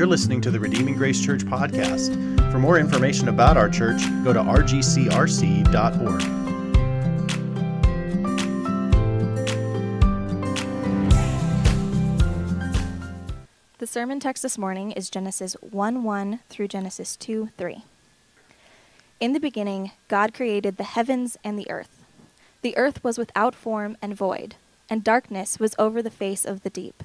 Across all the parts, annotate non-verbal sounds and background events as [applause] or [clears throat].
You're listening to the Redeeming Grace Church podcast. For more information about our church, go to rgcrc.org. The sermon text this morning is Genesis 1 1 through Genesis 2 3. In the beginning, God created the heavens and the earth. The earth was without form and void, and darkness was over the face of the deep.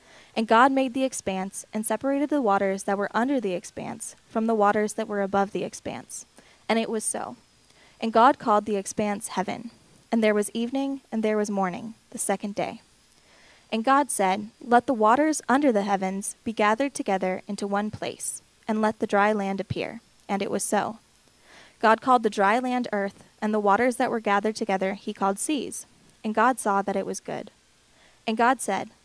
And God made the expanse, and separated the waters that were under the expanse from the waters that were above the expanse. And it was so. And God called the expanse heaven. And there was evening, and there was morning, the second day. And God said, Let the waters under the heavens be gathered together into one place, and let the dry land appear. And it was so. God called the dry land earth, and the waters that were gathered together he called seas. And God saw that it was good. And God said,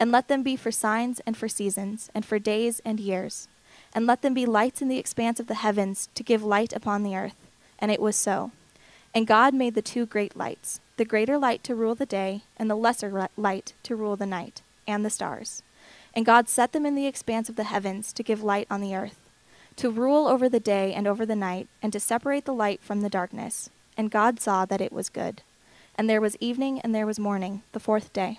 And let them be for signs and for seasons, and for days and years. And let them be lights in the expanse of the heavens to give light upon the earth. And it was so. And God made the two great lights, the greater light to rule the day, and the lesser light to rule the night, and the stars. And God set them in the expanse of the heavens to give light on the earth to rule over the day and over the night, and to separate the light from the darkness. And God saw that it was good. And there was evening and there was morning, the fourth day.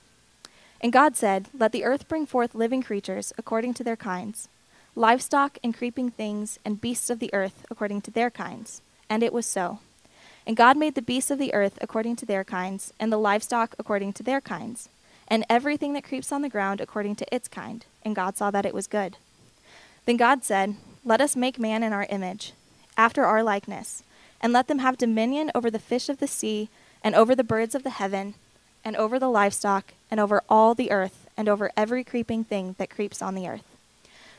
And God said, Let the earth bring forth living creatures according to their kinds, livestock and creeping things, and beasts of the earth according to their kinds. And it was so. And God made the beasts of the earth according to their kinds, and the livestock according to their kinds, and everything that creeps on the ground according to its kind. And God saw that it was good. Then God said, Let us make man in our image, after our likeness, and let them have dominion over the fish of the sea, and over the birds of the heaven, and over the livestock, and over all the earth, and over every creeping thing that creeps on the earth.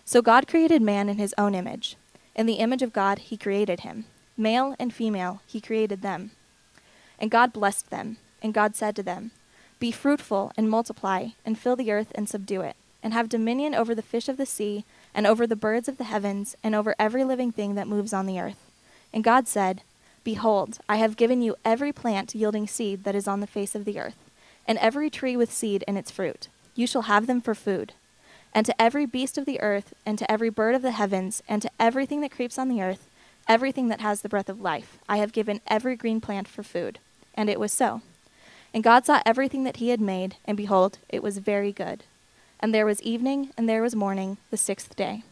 So God created man in his own image. In the image of God he created him. Male and female he created them. And God blessed them, and God said to them, Be fruitful and multiply, and fill the earth and subdue it, and have dominion over the fish of the sea, and over the birds of the heavens, and over every living thing that moves on the earth. And God said, Behold, I have given you every plant yielding seed that is on the face of the earth, and every tree with seed in its fruit. You shall have them for food. And to every beast of the earth, and to every bird of the heavens, and to everything that creeps on the earth, everything that has the breath of life, I have given every green plant for food. And it was so. And God saw everything that he had made, and behold, it was very good. And there was evening, and there was morning, the sixth day.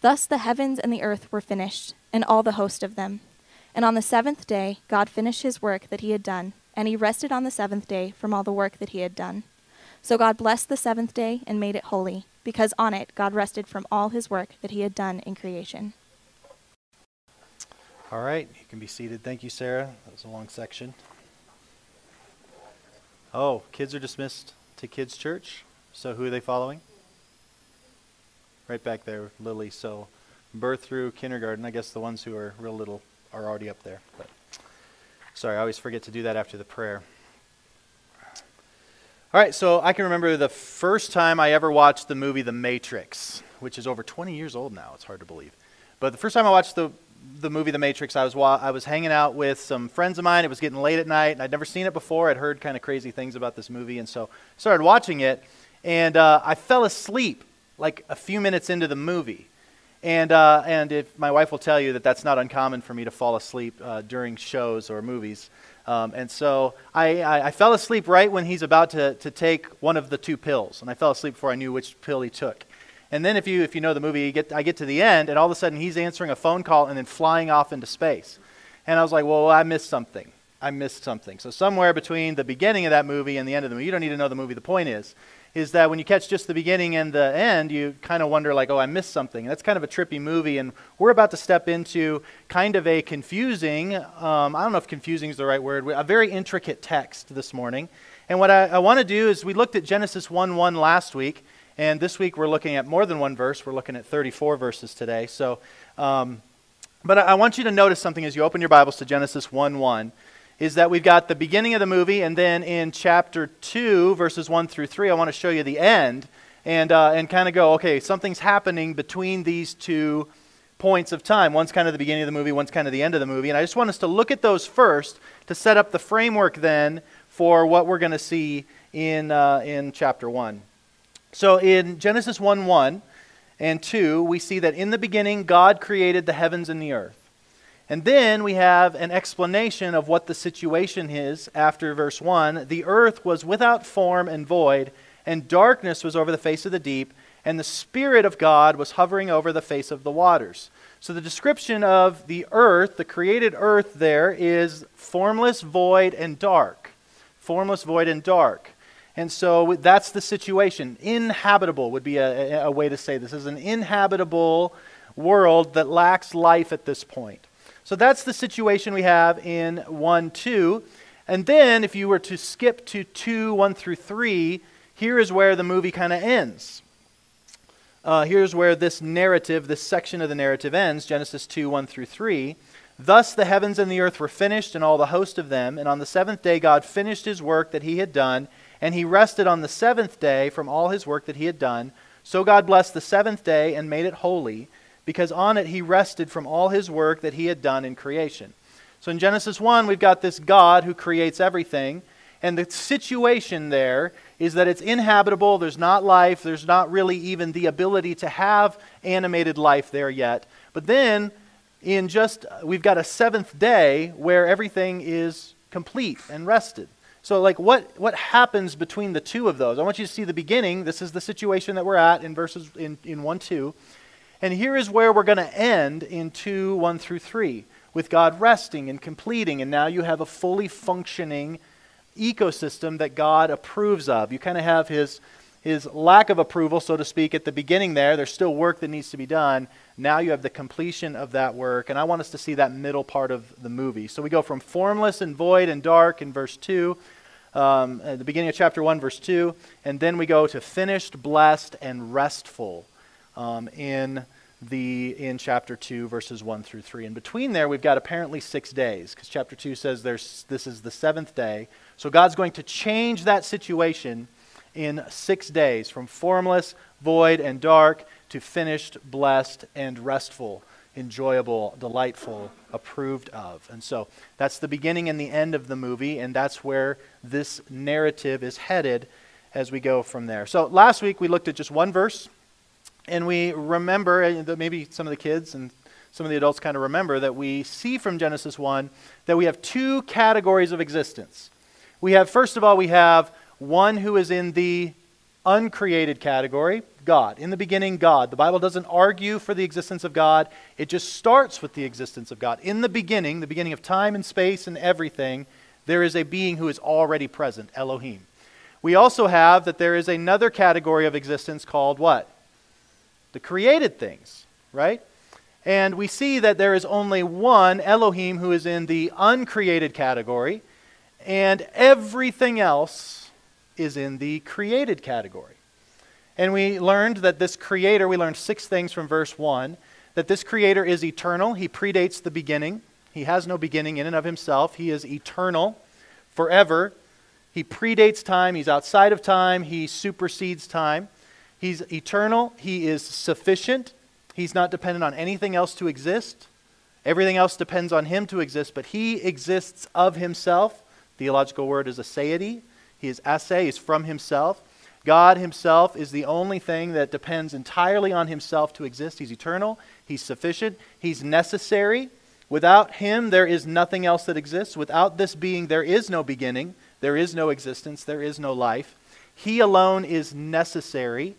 Thus the heavens and the earth were finished, and all the host of them. And on the seventh day God finished his work that he had done, and he rested on the seventh day from all the work that he had done. So God blessed the seventh day and made it holy, because on it God rested from all his work that he had done in creation. All right, you can be seated. Thank you, Sarah. That was a long section. Oh, kids are dismissed to kids' church. So who are they following? Right back there, Lily. So birth through kindergarten. I guess the ones who are real little are already up there. But sorry, I always forget to do that after the prayer. All right, so I can remember the first time I ever watched the movie The Matrix, which is over 20 years old now. It's hard to believe. But the first time I watched the the movie The Matrix, I was wa- I was hanging out with some friends of mine. It was getting late at night, and I'd never seen it before. I'd heard kind of crazy things about this movie, and so I started watching it, and uh, I fell asleep like a few minutes into the movie. And, uh, and if, my wife will tell you that that's not uncommon for me to fall asleep uh, during shows or movies. Um, and so I, I, I, fell asleep right when he's about to, to take one of the two pills. And I fell asleep before I knew which pill he took. And then, if you, if you know the movie, get, I get to the end, and all of a sudden he's answering a phone call and then flying off into space. And I was like, well, I missed something. I missed something. So, somewhere between the beginning of that movie and the end of the movie, you don't need to know the movie. The point is, is that when you catch just the beginning and the end, you kind of wonder, like, oh, I missed something. That's kind of a trippy movie. And we're about to step into kind of a confusing, um, I don't know if confusing is the right word, a very intricate text this morning. And what I, I want to do is we looked at Genesis 1 1 last week. And this week we're looking at more than one verse. We're looking at 34 verses today. So, um, but I, I want you to notice something as you open your Bibles to Genesis 1 1 is that we've got the beginning of the movie, and then in chapter 2, verses 1 through 3, I want to show you the end and, uh, and kind of go, okay, something's happening between these two points of time. One's kind of the beginning of the movie, one's kind of the end of the movie. And I just want us to look at those first to set up the framework then for what we're going to see in, uh, in chapter 1. So in Genesis 1 1 and 2, we see that in the beginning God created the heavens and the earth. And then we have an explanation of what the situation is after verse 1. The earth was without form and void, and darkness was over the face of the deep, and the Spirit of God was hovering over the face of the waters. So the description of the earth, the created earth, there is formless, void, and dark. Formless, void, and dark. And so that's the situation. Inhabitable would be a, a way to say this. this is an inhabitable world that lacks life at this point. So that's the situation we have in 1 2. And then, if you were to skip to 2 1 through 3, here is where the movie kind of ends. Uh, here's where this narrative, this section of the narrative ends Genesis 2 1 through 3. Thus the heavens and the earth were finished, and all the host of them. And on the seventh day, God finished his work that he had done, and he rested on the seventh day from all his work that he had done. So God blessed the seventh day and made it holy because on it he rested from all his work that he had done in creation. So in Genesis 1, we've got this God who creates everything. And the situation there is that it's inhabitable, there's not life, there's not really even the ability to have animated life there yet. But then, in just, we've got a seventh day where everything is complete and rested. So, like, what, what happens between the two of those? I want you to see the beginning. This is the situation that we're at in verses in, in 1 2. And here is where we're going to end in 2 1 through 3, with God resting and completing. And now you have a fully functioning ecosystem that God approves of. You kind of have his, his lack of approval, so to speak, at the beginning there. There's still work that needs to be done. Now you have the completion of that work. And I want us to see that middle part of the movie. So we go from formless and void and dark in verse 2. Um, at the beginning of chapter 1, verse 2, and then we go to finished, blessed, and restful um, in the in chapter 2 verses 1 through 3 and between there we've got apparently six days because chapter 2 says there's this is the seventh day. So god's going to change that situation in six days from formless void and dark to finished blessed and restful enjoyable delightful approved of. And so that's the beginning and the end of the movie and that's where this narrative is headed as we go from there. So last week we looked at just one verse and we remember, that maybe some of the kids and some of the adults kind of remember, that we see from Genesis 1 that we have two categories of existence. We have, first of all, we have one who is in the uncreated category, God. In the beginning, God. The Bible doesn't argue for the existence of God, it just starts with the existence of God. In the beginning, the beginning of time and space and everything, there is a being who is already present, Elohim. We also have that there is another category of existence called what? The created things, right? And we see that there is only one Elohim who is in the uncreated category, and everything else is in the created category. And we learned that this creator, we learned six things from verse 1 that this creator is eternal, he predates the beginning. He has no beginning in and of himself. He is eternal, forever. He predates time, he's outside of time, he supersedes time. He's eternal. He is sufficient. He's not dependent on anything else to exist. Everything else depends on him to exist, but he exists of himself. Theological word is aseity. He is ase, he's from himself. God himself is the only thing that depends entirely on himself to exist. He's eternal, he's sufficient, he's necessary. Without him, there is nothing else that exists. Without this being, there is no beginning, there is no existence, there is no life. He alone is necessary.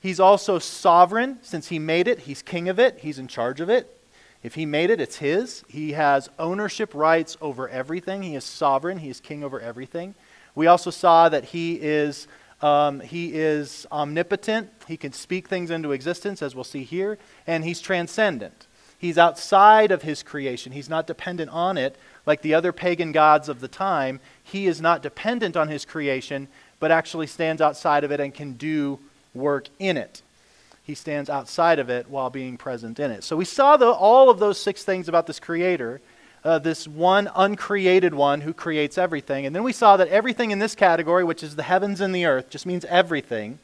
He's also sovereign. Since he made it, he's king of it, he's in charge of it. If he made it, it's his. He has ownership rights over everything. He is sovereign. He is king over everything. We also saw that he is, um, he is omnipotent. He can speak things into existence, as we'll see here. And he's transcendent. He's outside of his creation. He's not dependent on it like the other pagan gods of the time. He is not dependent on his creation, but actually stands outside of it and can do work in it he stands outside of it while being present in it. So we saw the, all of those six things about this creator, uh, this one uncreated one who creates everything. And then we saw that everything in this category, which is the heavens and the earth, just means everything,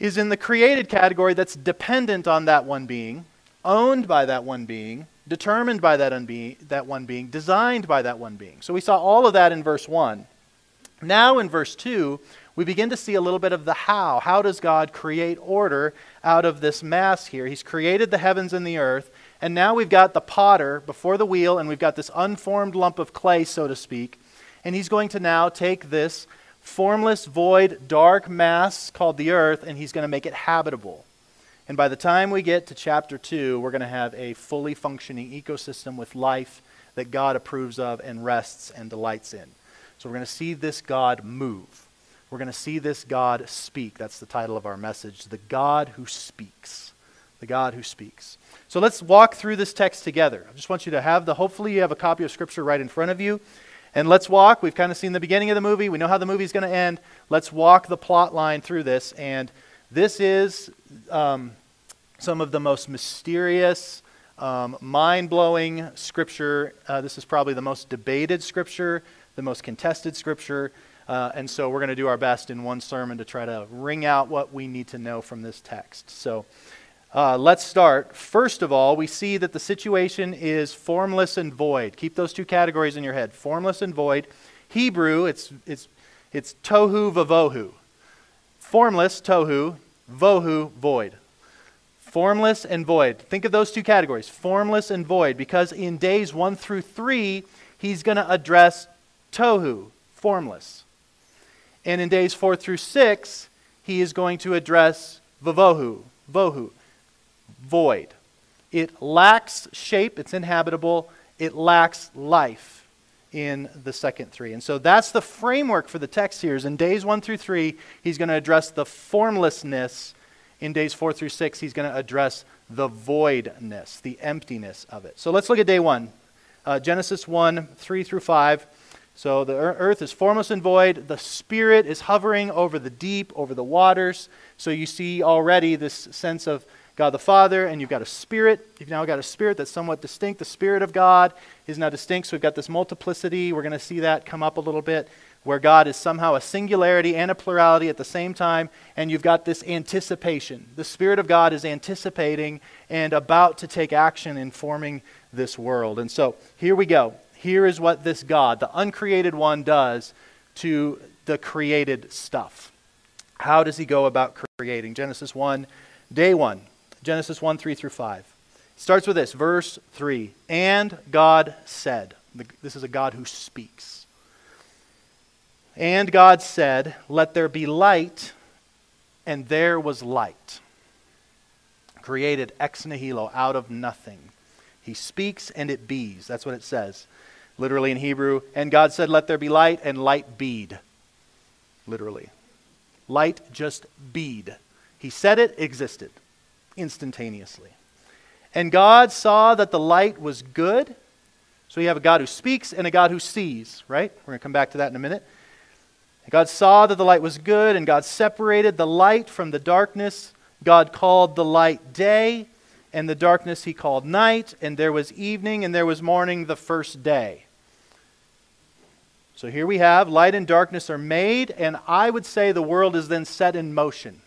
is in the created category that's dependent on that one being, owned by that one being, determined by that, unbe- that one being, designed by that one being. So we saw all of that in verse 1. Now in verse 2, we begin to see a little bit of the how. How does God create order out of this mass here? He's created the heavens and the earth, and now we've got the potter before the wheel, and we've got this unformed lump of clay, so to speak. And he's going to now take this formless, void, dark mass called the earth, and he's going to make it habitable. And by the time we get to chapter 2, we're going to have a fully functioning ecosystem with life that God approves of and rests and delights in. So we're going to see this God move. We're going to see this God speak. That's the title of our message The God Who Speaks. The God Who Speaks. So let's walk through this text together. I just want you to have the, hopefully, you have a copy of Scripture right in front of you. And let's walk. We've kind of seen the beginning of the movie. We know how the movie's going to end. Let's walk the plot line through this. And this is um, some of the most mysterious, um, mind blowing Scripture. Uh, this is probably the most debated Scripture, the most contested Scripture. Uh, and so we're going to do our best in one sermon to try to wring out what we need to know from this text. So uh, let's start. First of all, we see that the situation is formless and void. Keep those two categories in your head formless and void. Hebrew, it's, it's, it's tohu vavohu. Formless, tohu, vohu, void. Formless and void. Think of those two categories formless and void, because in days 1 through 3, he's going to address tohu, formless. And in days four through six, he is going to address vavohu, vohu, void. It lacks shape, it's inhabitable, it lacks life in the second three. And so that's the framework for the text here. Is in days one through three, he's going to address the formlessness. In days four through six, he's going to address the voidness, the emptiness of it. So let's look at day one. Uh, Genesis 1, 3 through 5. So the earth is formless and void. The Spirit is hovering over the deep, over the waters. So you see already this sense of God the Father, and you've got a Spirit. You've now got a Spirit that's somewhat distinct. The Spirit of God is now distinct. So we've got this multiplicity. We're going to see that come up a little bit, where God is somehow a singularity and a plurality at the same time. And you've got this anticipation. The Spirit of God is anticipating and about to take action in forming this world. And so here we go here is what this God, the uncreated one, does to the created stuff. How does he go about creating? Genesis 1, day 1. Genesis 1, 3 through 5. Starts with this, verse 3. And God said, this is a God who speaks. And God said, Let there be light, and there was light. Created ex nihilo, out of nothing. He speaks and it bees. That's what it says literally in Hebrew. And God said, Let there be light, and light bead, literally. Light just bead. He said it existed instantaneously. And God saw that the light was good. So you have a God who speaks and a God who sees, right? We're going to come back to that in a minute. God saw that the light was good, and God separated the light from the darkness. God called the light day, and the darkness he called night, and there was evening and there was morning the first day. So here we have light and darkness are made, and I would say the world is then set in motion,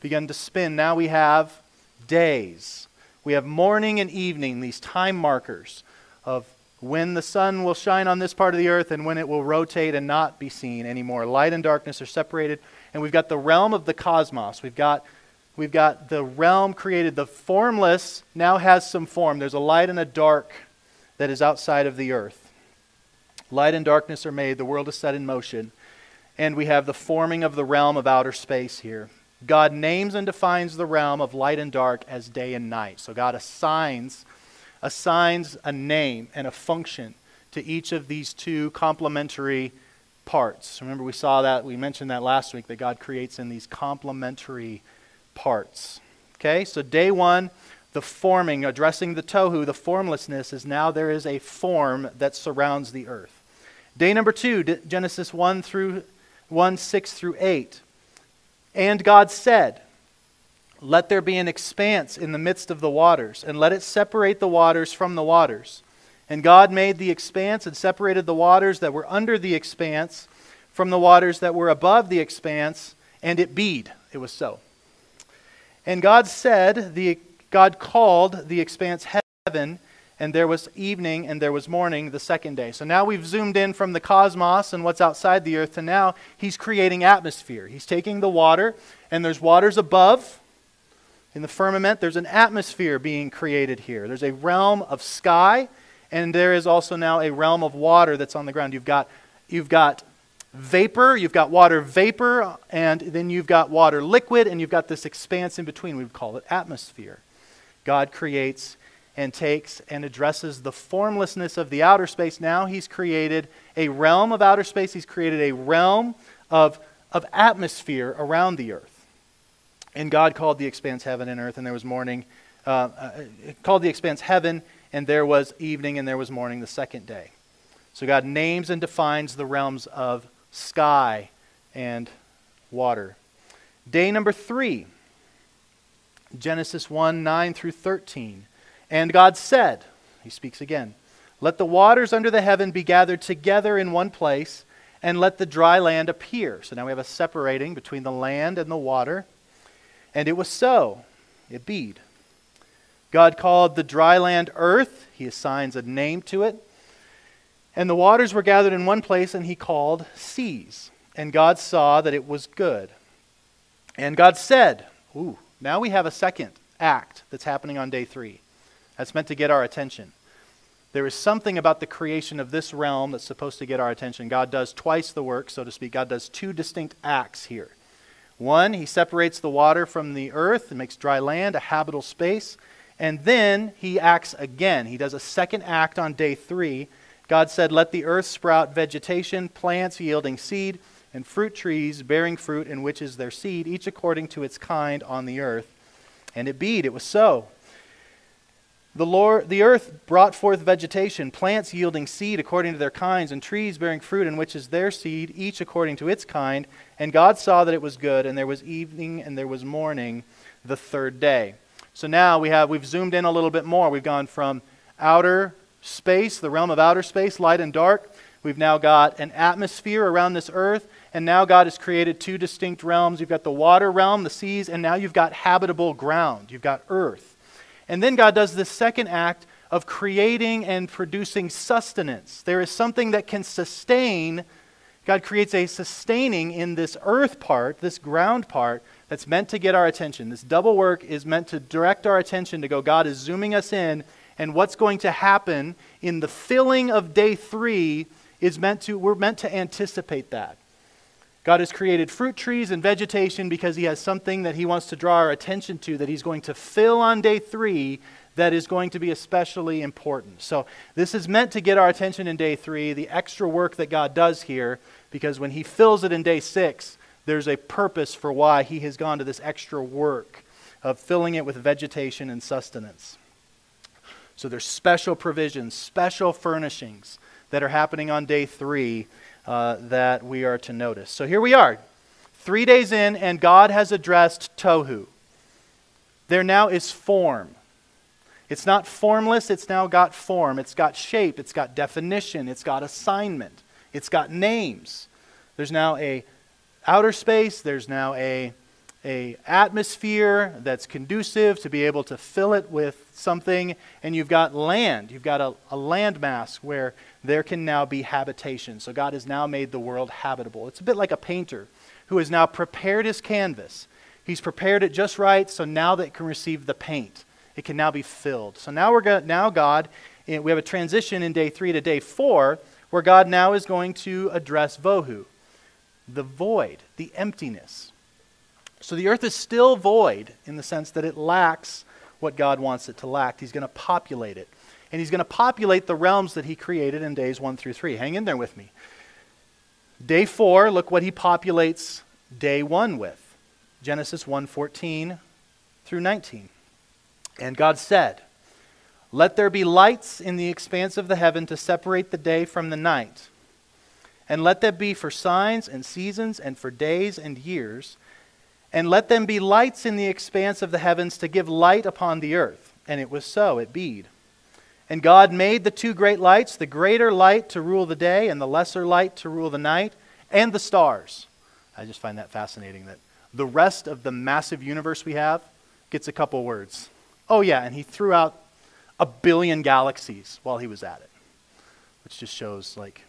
begun to spin. Now we have days. We have morning and evening, these time markers of when the sun will shine on this part of the earth and when it will rotate and not be seen anymore. Light and darkness are separated. And we've got the realm of the cosmos. We've got, we've got the realm created. The formless now has some form. There's a light and a dark that is outside of the earth. Light and darkness are made. The world is set in motion. And we have the forming of the realm of outer space here. God names and defines the realm of light and dark as day and night. So God assigns assigns a name and a function to each of these two complementary parts. Remember, we saw that, we mentioned that last week, that God creates in these complementary parts. Okay, so day one, the forming, addressing the tohu, the formlessness, is now there is a form that surrounds the earth. Day number two, Genesis 1 through 1, 6 through 8. And God said, let there be an expanse in the midst of the waters, and let it separate the waters from the waters. And God made the expanse and separated the waters that were under the expanse from the waters that were above the expanse, and it beed. It was so. And God said, the, God called the expanse heaven, and there was evening and there was morning the second day. So now we've zoomed in from the cosmos and what's outside the earth to now he's creating atmosphere. He's taking the water, and there's waters above in the firmament, there's an atmosphere being created here. There's a realm of sky, and there is also now a realm of water that's on the ground. You've got, you've got vapor, you've got water vapor, and then you've got water liquid, and you've got this expanse in between. We would call it atmosphere. God creates and takes and addresses the formlessness of the outer space. Now he's created a realm of outer space, he's created a realm of, of atmosphere around the earth. And God called the expanse heaven and earth, and there was morning. Uh, uh, called the expanse heaven, and there was evening, and there was morning the second day. So God names and defines the realms of sky and water. Day number three, Genesis 1 9 through 13. And God said, He speaks again, Let the waters under the heaven be gathered together in one place, and let the dry land appear. So now we have a separating between the land and the water. And it was so. It beed. God called the dry land earth. He assigns a name to it. And the waters were gathered in one place, and he called seas. And God saw that it was good. And God said, Ooh, now we have a second act that's happening on day three. That's meant to get our attention. There is something about the creation of this realm that's supposed to get our attention. God does twice the work, so to speak. God does two distinct acts here. One, he separates the water from the earth and makes dry land a habitable space. And then he acts again. He does a second act on day three. God said, Let the earth sprout vegetation, plants yielding seed, and fruit trees bearing fruit in which is their seed, each according to its kind on the earth. And it beed, it was so. The, Lord, the earth brought forth vegetation, plants yielding seed according to their kinds, and trees bearing fruit in which is their seed, each according to its kind. And God saw that it was good, and there was evening and there was morning the third day. So now we have we've zoomed in a little bit more. We've gone from outer space, the realm of outer space, light and dark. We've now got an atmosphere around this earth, and now God has created two distinct realms. You've got the water realm, the seas, and now you've got habitable ground. You've got earth. And then God does this second act of creating and producing sustenance. There is something that can sustain. God creates a sustaining in this earth part, this ground part, that's meant to get our attention. This double work is meant to direct our attention to go, God is zooming us in, and what's going to happen in the filling of day three is meant to, we're meant to anticipate that. God has created fruit trees and vegetation because He has something that He wants to draw our attention to that He's going to fill on day three that is going to be especially important. So, this is meant to get our attention in day three, the extra work that God does here, because when He fills it in day six, there's a purpose for why He has gone to this extra work of filling it with vegetation and sustenance. So, there's special provisions, special furnishings that are happening on day three uh, that we are to notice. So here we are, three days in, and God has addressed Tohu. There now is form. It's not formless, it's now got form. It's got shape, it's got definition, it's got assignment, it's got names. There's now a outer space, there's now a a atmosphere that's conducive to be able to fill it with something and you've got land. You've got a, a land mass where there can now be habitation. So god has now made the world habitable. It's a bit like a painter who has now prepared his canvas. He's prepared it just right so now that it can receive the paint it can now be filled. So now we're going now god eh, we have a transition in day three to day four where god now is going to address vohu the void the emptiness so the earth is still void in the sense that it lacks what God wants it to lack. He's going to populate it. And he's going to populate the realms that he created in days 1 through 3. Hang in there with me. Day 4, look what he populates day 1 with. Genesis 1:14 through 19. And God said, "Let there be lights in the expanse of the heaven to separate the day from the night, and let them be for signs and seasons and for days and years." And let them be lights in the expanse of the heavens to give light upon the earth. And it was so, it beed. And God made the two great lights, the greater light to rule the day, and the lesser light to rule the night, and the stars. I just find that fascinating that the rest of the massive universe we have gets a couple words. Oh, yeah, and he threw out a billion galaxies while he was at it, which just shows, like,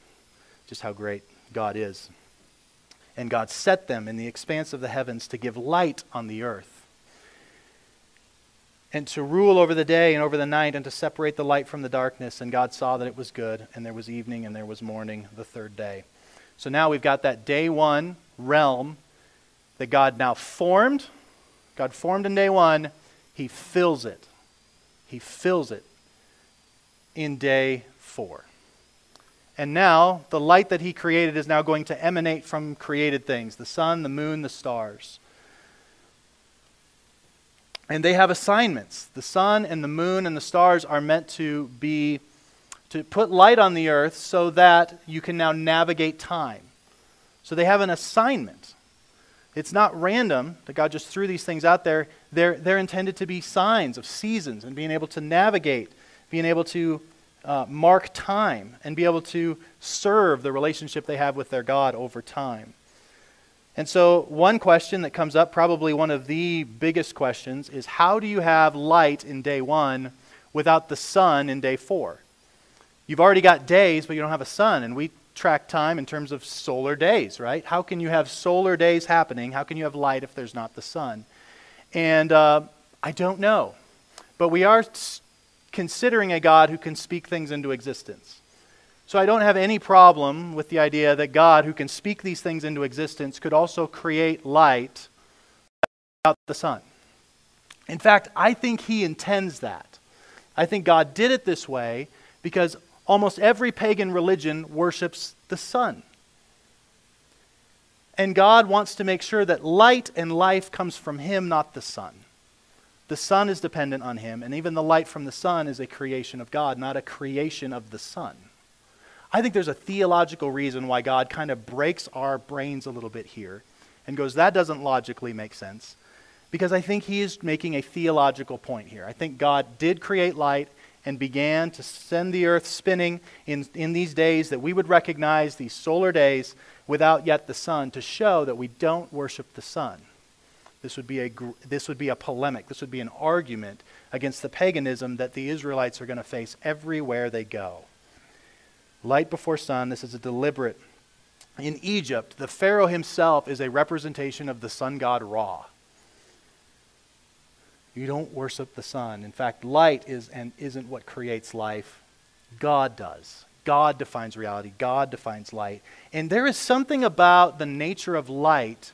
just how great God is. And God set them in the expanse of the heavens to give light on the earth, and to rule over the day and over the night, and to separate the light from the darkness. And God saw that it was good, and there was evening and there was morning the third day. So now we've got that day one realm that God now formed. God formed in day one. He fills it. He fills it in day four. And now the light that he created is now going to emanate from created things the sun, the moon, the stars. And they have assignments. The sun and the moon and the stars are meant to be to put light on the earth so that you can now navigate time. So they have an assignment. It's not random that God just threw these things out there. They're, they're intended to be signs of seasons and being able to navigate, being able to uh, mark time and be able to serve the relationship they have with their God over time. And so, one question that comes up, probably one of the biggest questions, is how do you have light in day one without the sun in day four? You've already got days, but you don't have a sun, and we track time in terms of solar days, right? How can you have solar days happening? How can you have light if there's not the sun? And uh, I don't know. But we are considering a God who can speak things into existence. So I don't have any problem with the idea that God, who can speak these things into existence, could also create light without the sun. In fact, I think he intends that. I think God did it this way because almost every pagan religion worships the sun. And God wants to make sure that light and life comes from him, not the sun. The sun is dependent on him, and even the light from the sun is a creation of God, not a creation of the sun. I think there's a theological reason why God kind of breaks our brains a little bit here and goes, that doesn't logically make sense. Because I think he is making a theological point here. I think God did create light and began to send the earth spinning in, in these days that we would recognize, these solar days, without yet the sun, to show that we don't worship the sun. This would, be a, this would be a polemic. This would be an argument against the paganism that the Israelites are going to face everywhere they go. Light before sun, this is a deliberate. In Egypt, the Pharaoh himself is a representation of the sun god Ra. You don't worship the sun. In fact, light is and isn't what creates life. God does. God defines reality. God defines light. And there is something about the nature of light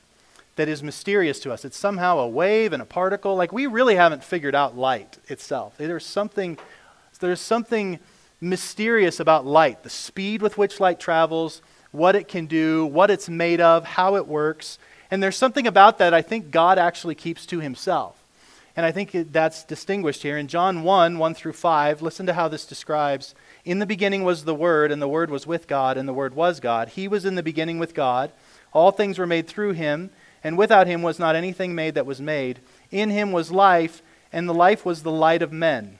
that is mysterious to us. It's somehow a wave and a particle. Like we really haven't figured out light itself. There's something, there's something mysterious about light, the speed with which light travels, what it can do, what it's made of, how it works. And there's something about that I think God actually keeps to himself. And I think that's distinguished here. In John 1 1 through 5, listen to how this describes. In the beginning was the Word, and the Word was with God, and the Word was God. He was in the beginning with God. All things were made through him and without him was not anything made that was made. In him was life, and the life was the light of men.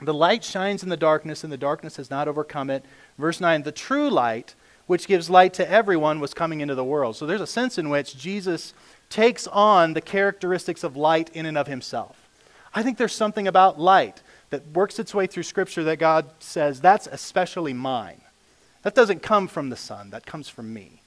The light shines in the darkness, and the darkness has not overcome it. Verse 9 The true light, which gives light to everyone, was coming into the world. So there's a sense in which Jesus takes on the characteristics of light in and of himself. I think there's something about light that works its way through Scripture that God says, that's especially mine. That doesn't come from the sun, that comes from me.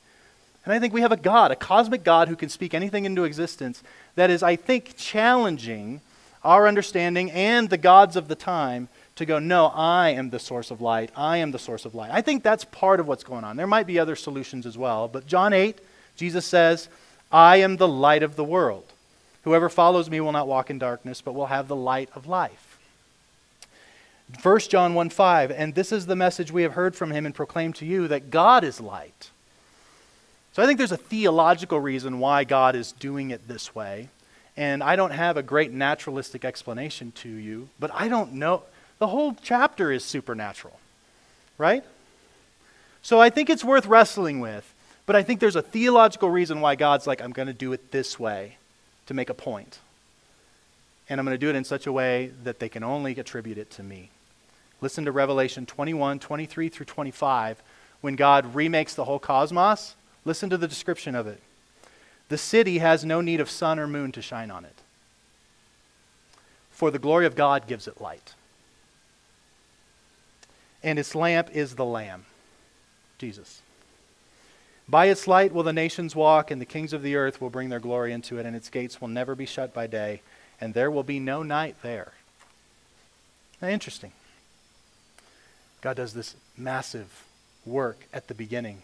And I think we have a God, a cosmic God who can speak anything into existence that is, I think, challenging our understanding and the gods of the time to go, no, I am the source of light. I am the source of light. I think that's part of what's going on. There might be other solutions as well. But John 8, Jesus says, I am the light of the world. Whoever follows me will not walk in darkness, but will have the light of life. 1 John 1 5, and this is the message we have heard from him and proclaimed to you that God is light. So I think there's a theological reason why God is doing it this way. And I don't have a great naturalistic explanation to you, but I don't know. The whole chapter is supernatural, right? So I think it's worth wrestling with, but I think there's a theological reason why God's like, I'm going to do it this way to make a point. And I'm going to do it in such a way that they can only attribute it to me. Listen to Revelation 21, 23 through 25. When God remakes the whole cosmos, Listen to the description of it. The city has no need of sun or moon to shine on it, for the glory of God gives it light. And its lamp is the Lamb, Jesus. By its light will the nations walk, and the kings of the earth will bring their glory into it, and its gates will never be shut by day, and there will be no night there. Now, interesting. God does this massive work at the beginning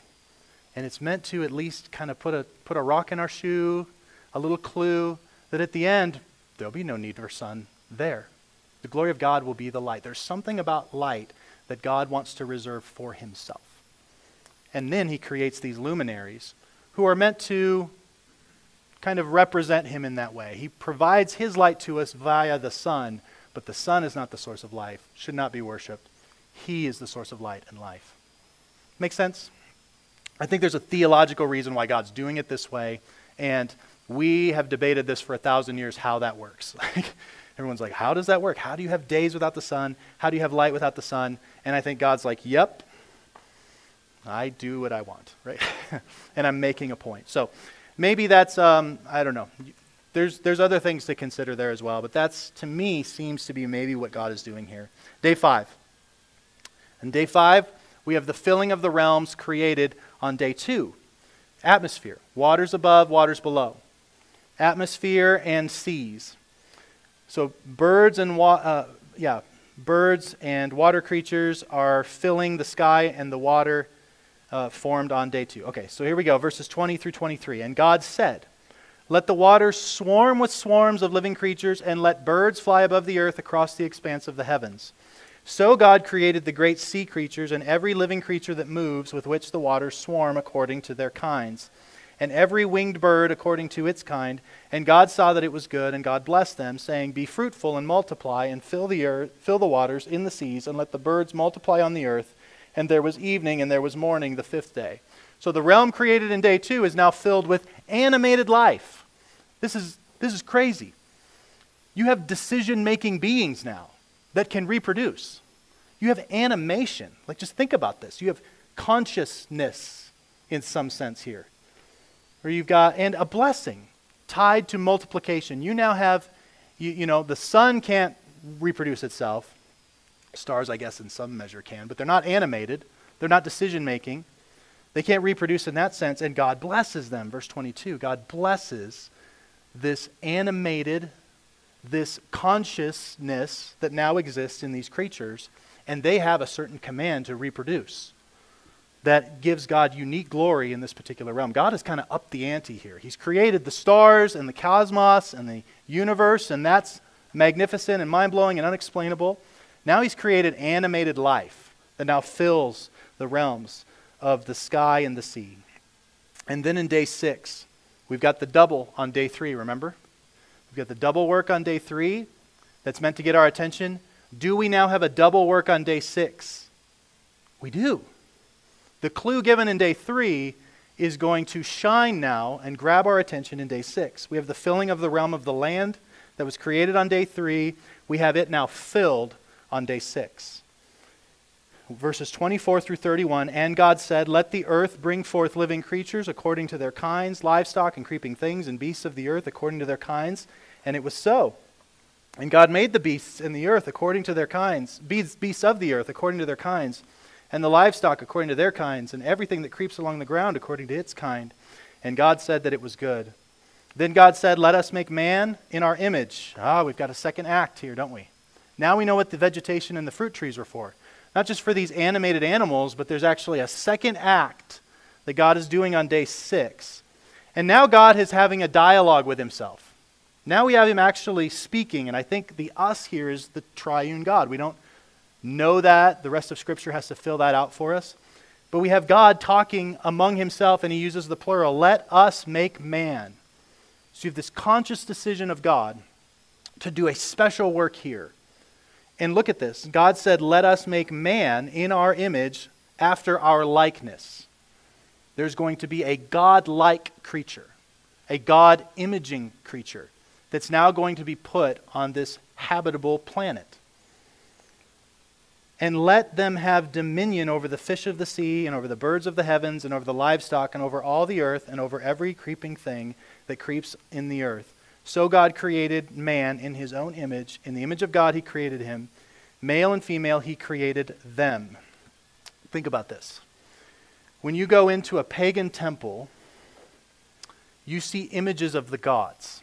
and it's meant to at least kind of put a, put a rock in our shoe, a little clue that at the end, there'll be no need for sun there. The glory of God will be the light. There's something about light that God wants to reserve for himself. And then he creates these luminaries who are meant to kind of represent him in that way. He provides his light to us via the sun, but the sun is not the source of life, should not be worshiped. He is the source of light and life. Make sense? I think there's a theological reason why God's doing it this way, and we have debated this for a thousand years how that works. [laughs] Everyone's like, how does that work? How do you have days without the sun? How do you have light without the sun? And I think God's like, yep, I do what I want, [laughs] right? [laughs] and I'm making a point. So maybe that's, um, I don't know. There's, there's other things to consider there as well, but that's, to me, seems to be maybe what God is doing here. Day five. And day five, we have the filling of the realms created on day two. Atmosphere, waters above, waters below. Atmosphere and seas. So birds and wa- uh, yeah, birds and water creatures are filling the sky and the water uh, formed on day two. Okay, so here we go, verses 20 through 23. And God said, Let the waters swarm with swarms of living creatures, and let birds fly above the earth across the expanse of the heavens. So God created the great sea creatures and every living creature that moves, with which the waters swarm according to their kinds, and every winged bird according to its kind. And God saw that it was good, and God blessed them, saying, Be fruitful and multiply, and fill the earth, fill the waters in the seas, and let the birds multiply on the earth. And there was evening, and there was morning the fifth day. So the realm created in day two is now filled with animated life. This is, this is crazy. You have decision making beings now that can reproduce. You have animation. Like, just think about this. You have consciousness in some sense here. Or you've got, and a blessing tied to multiplication. You now have, you, you know, the sun can't reproduce itself. Stars, I guess, in some measure can, but they're not animated. They're not decision making. They can't reproduce in that sense, and God blesses them. Verse 22 God blesses this animated this consciousness that now exists in these creatures, and they have a certain command to reproduce that gives God unique glory in this particular realm. God has kind of upped the ante here. He's created the stars and the cosmos and the universe, and that's magnificent and mind blowing and unexplainable. Now He's created animated life that now fills the realms of the sky and the sea. And then in day six, we've got the double on day three, remember? We've got the double work on day three that's meant to get our attention. Do we now have a double work on day six? We do. The clue given in day three is going to shine now and grab our attention in day six. We have the filling of the realm of the land that was created on day three. We have it now filled on day six. verses 24 through 31. And God said, Let the earth bring forth living creatures according to their kinds, livestock and creeping things, and beasts of the earth according to their kinds. And it was so. And God made the beasts in the earth according to their kinds, beasts, of the earth according to their kinds, and the livestock according to their kinds, and everything that creeps along the ground according to its kind. And God said that it was good. Then God said, Let us make man in our image. Ah, we've got a second act here, don't we? Now we know what the vegetation and the fruit trees were for. Not just for these animated animals, but there's actually a second act that God is doing on day six. And now God is having a dialogue with himself. Now we have him actually speaking, and I think the us here is the triune God. We don't know that. The rest of Scripture has to fill that out for us. But we have God talking among himself, and he uses the plural let us make man. So you have this conscious decision of God to do a special work here. And look at this God said, Let us make man in our image after our likeness. There's going to be a God like creature, a God imaging creature that's now going to be put on this habitable planet. And let them have dominion over the fish of the sea, and over the birds of the heavens, and over the livestock, and over all the earth, and over every creeping thing that creeps in the earth. So God created man in his own image. In the image of God, he created him. Male and female, he created them. Think about this. When you go into a pagan temple, you see images of the gods.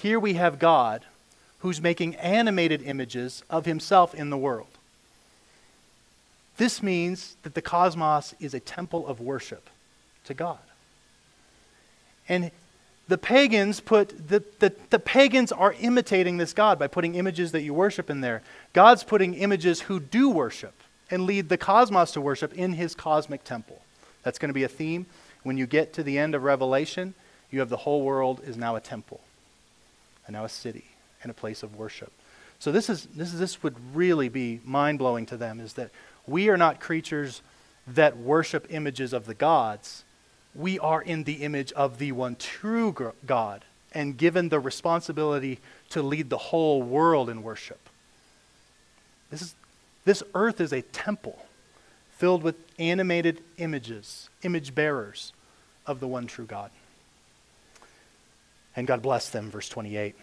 Here we have God who's making animated images of himself in the world. This means that the cosmos is a temple of worship to God. And the pagans put the, the, the, pagans are imitating this god by putting images that you worship in there god's putting images who do worship and lead the cosmos to worship in his cosmic temple that's going to be a theme when you get to the end of revelation you have the whole world is now a temple and now a city and a place of worship so this is this is this would really be mind-blowing to them is that we are not creatures that worship images of the gods we are in the image of the one true God and given the responsibility to lead the whole world in worship. This, is, this earth is a temple filled with animated images, image bearers of the one true God. And God blessed them, verse 28.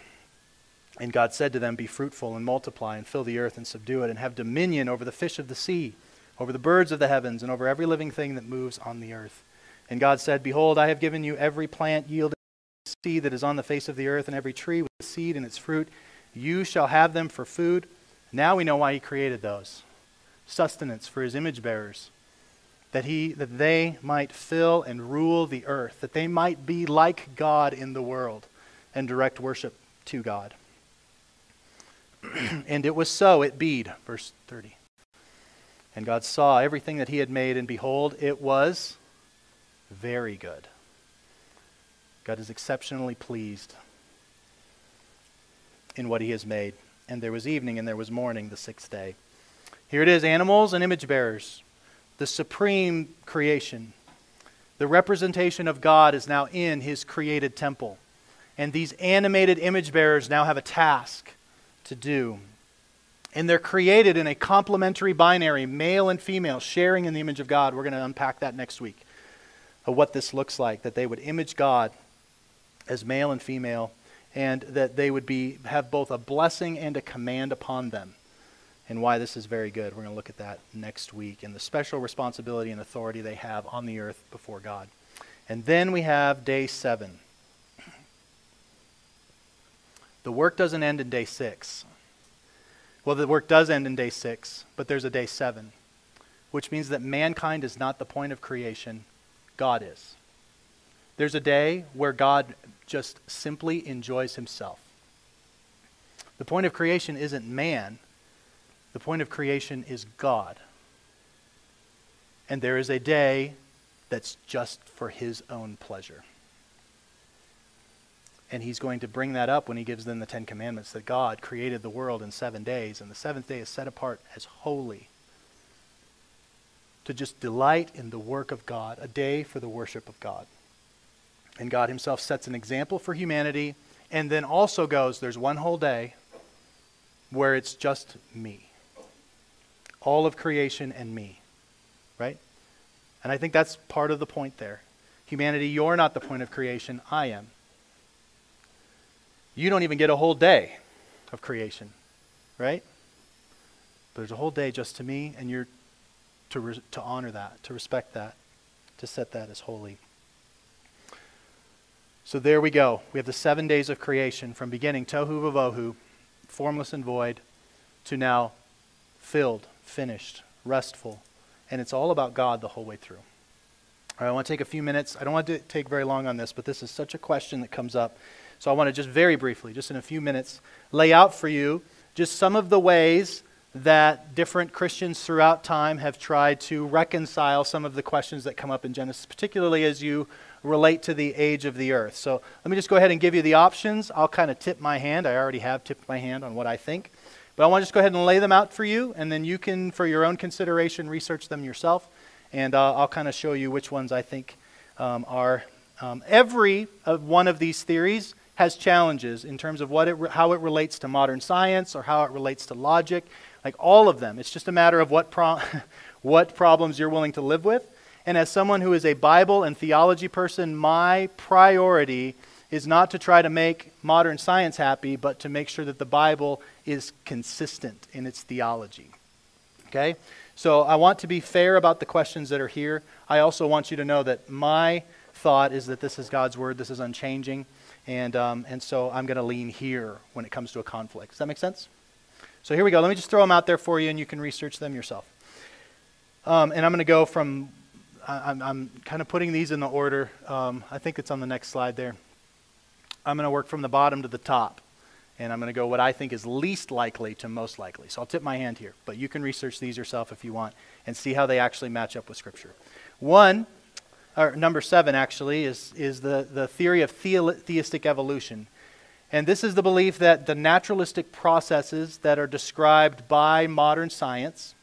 And God said to them, Be fruitful and multiply and fill the earth and subdue it and have dominion over the fish of the sea, over the birds of the heavens, and over every living thing that moves on the earth. And God said, Behold, I have given you every plant yielding seed that is on the face of the earth, and every tree with seed in its fruit. You shall have them for food. Now we know why he created those sustenance for his image bearers, that, he, that they might fill and rule the earth, that they might be like God in the world and direct worship to God. [clears throat] and it was so, it beed, verse 30. And God saw everything that he had made, and behold, it was very good. God is exceptionally pleased in what he has made. And there was evening and there was morning the sixth day. Here it is animals and image bearers, the supreme creation. The representation of God is now in his created temple. And these animated image bearers now have a task to do. And they're created in a complementary binary, male and female, sharing in the image of God. We're going to unpack that next week of what this looks like that they would image God as male and female, and that they would be, have both a blessing and a command upon them, and why this is very good. We're going to look at that next week, and the special responsibility and authority they have on the earth before God. And then we have day seven. The work doesn't end in day six. Well, the work does end in day six, but there's a day seven, which means that mankind is not the point of creation, God is. There's a day where God just simply enjoys himself. The point of creation isn't man, the point of creation is God. And there is a day that's just for his own pleasure. And he's going to bring that up when he gives them the Ten Commandments that God created the world in seven days, and the seventh day is set apart as holy to just delight in the work of God, a day for the worship of God. And God Himself sets an example for humanity and then also goes, there's one whole day where it's just me. All of creation and me. Right? And I think that's part of the point there. Humanity, you're not the point of creation, I am. You don't even get a whole day of creation, right? But there's a whole day just to me, and you're to, re- to honor that, to respect that, to set that as holy. So there we go. We have the seven days of creation from beginning, tohu vavohu, formless and void, to now filled, finished, restful. And it's all about God the whole way through. All right, I want to take a few minutes. I don't want to take very long on this, but this is such a question that comes up. So I want to just very briefly, just in a few minutes, lay out for you just some of the ways that different Christians throughout time have tried to reconcile some of the questions that come up in Genesis, particularly as you relate to the age of the earth. So let me just go ahead and give you the options. I'll kind of tip my hand. I already have tipped my hand on what I think. But I want to just go ahead and lay them out for you, and then you can, for your own consideration, research them yourself. And uh, I'll kind of show you which ones I think um, are. Um, every one of these theories has challenges in terms of what it re- how it relates to modern science or how it relates to logic. Like all of them. It's just a matter of what, pro- [laughs] what problems you're willing to live with. And as someone who is a Bible and theology person, my priority is not to try to make modern science happy, but to make sure that the Bible is consistent in its theology. Okay? So I want to be fair about the questions that are here. I also want you to know that my thought is that this is God's word, this is unchanging. And, um, and so I'm going to lean here when it comes to a conflict. Does that make sense? So here we go. Let me just throw them out there for you, and you can research them yourself. Um, and I'm going to go from, I, I'm, I'm, kind of putting these in the order. Um, I think it's on the next slide there. I'm going to work from the bottom to the top. And I'm going to go what I think is least likely to most likely. So I'll tip my hand here. But you can research these yourself if you want and see how they actually match up with Scripture. One or number seven actually, is, is the, the theory of theistic evolution. And this is the belief that the naturalistic processes that are described by modern science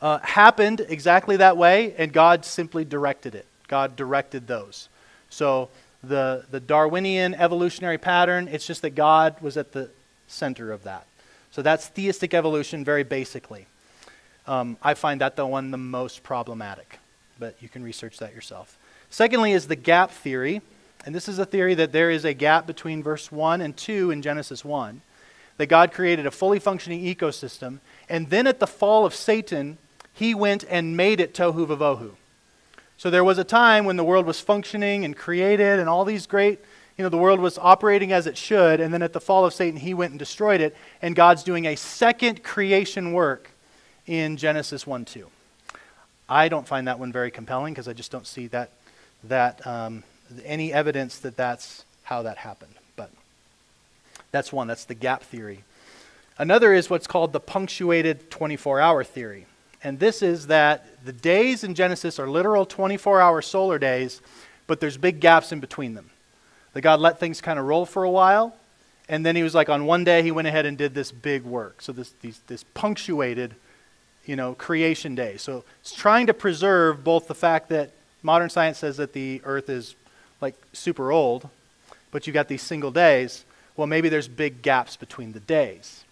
uh, happened exactly that way, and God simply directed it. God directed those. So the, the Darwinian evolutionary pattern, it's just that God was at the center of that. So that's theistic evolution, very basically. Um, I find that the one the most problematic but you can research that yourself. Secondly, is the gap theory. And this is a theory that there is a gap between verse 1 and 2 in Genesis 1. That God created a fully functioning ecosystem, and then at the fall of Satan, he went and made it tohu vavohu. So there was a time when the world was functioning and created, and all these great, you know, the world was operating as it should, and then at the fall of Satan, he went and destroyed it, and God's doing a second creation work in Genesis 1 2. I don't find that one very compelling because I just don't see that, that um, any evidence that that's how that happened. But that's one, that's the gap theory. Another is what's called the punctuated 24 hour theory. And this is that the days in Genesis are literal 24 hour solar days, but there's big gaps in between them. That God let things kind of roll for a while, and then he was like, on one day, he went ahead and did this big work. So this, these, this punctuated you know, creation day. So it's trying to preserve both the fact that modern science says that the earth is like super old, but you've got these single days. Well, maybe there's big gaps between the days.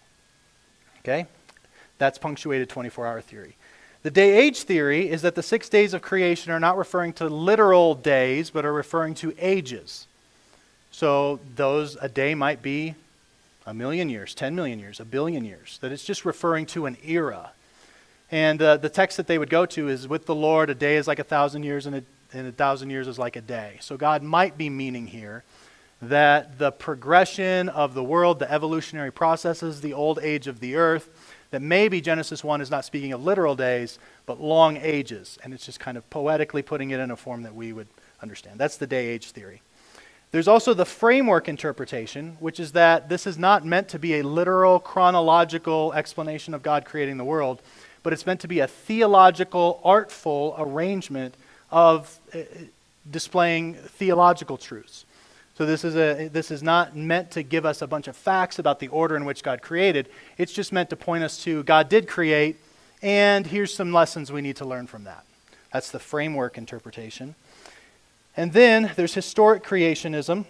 Okay? That's punctuated 24 hour theory. The day age theory is that the six days of creation are not referring to literal days, but are referring to ages. So those, a day might be a million years, 10 million years, a billion years. That it's just referring to an era. And uh, the text that they would go to is with the Lord, a day is like a thousand years, and a, and a thousand years is like a day. So God might be meaning here that the progression of the world, the evolutionary processes, the old age of the earth, that maybe Genesis 1 is not speaking of literal days, but long ages. And it's just kind of poetically putting it in a form that we would understand. That's the day age theory. There's also the framework interpretation, which is that this is not meant to be a literal, chronological explanation of God creating the world, but it's meant to be a theological, artful arrangement of uh, displaying theological truths. So this is, a, this is not meant to give us a bunch of facts about the order in which God created. It's just meant to point us to God did create, and here's some lessons we need to learn from that. That's the framework interpretation. And then there's historic creationism.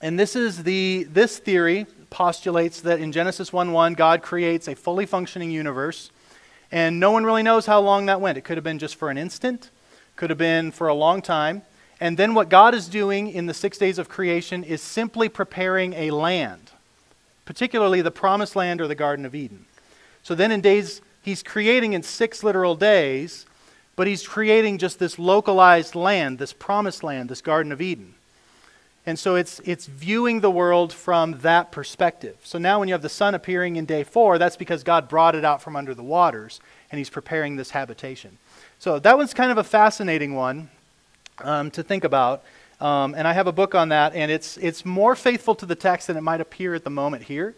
And this is the this theory postulates that in Genesis 1:1 God creates a fully functioning universe And no one really knows how long that went. It could have been just for an instant, could have been for a long time. And then what God is doing in the six days of creation is simply preparing a land, particularly the promised land or the Garden of Eden. So then in days, he's creating in six literal days, but he's creating just this localized land, this promised land, this Garden of Eden. And so it's, it's viewing the world from that perspective. So now when you have the sun appearing in day four, that's because God brought it out from under the waters and he's preparing this habitation. So that one's kind of a fascinating one um, to think about. Um, and I have a book on that, and it's, it's more faithful to the text than it might appear at the moment here.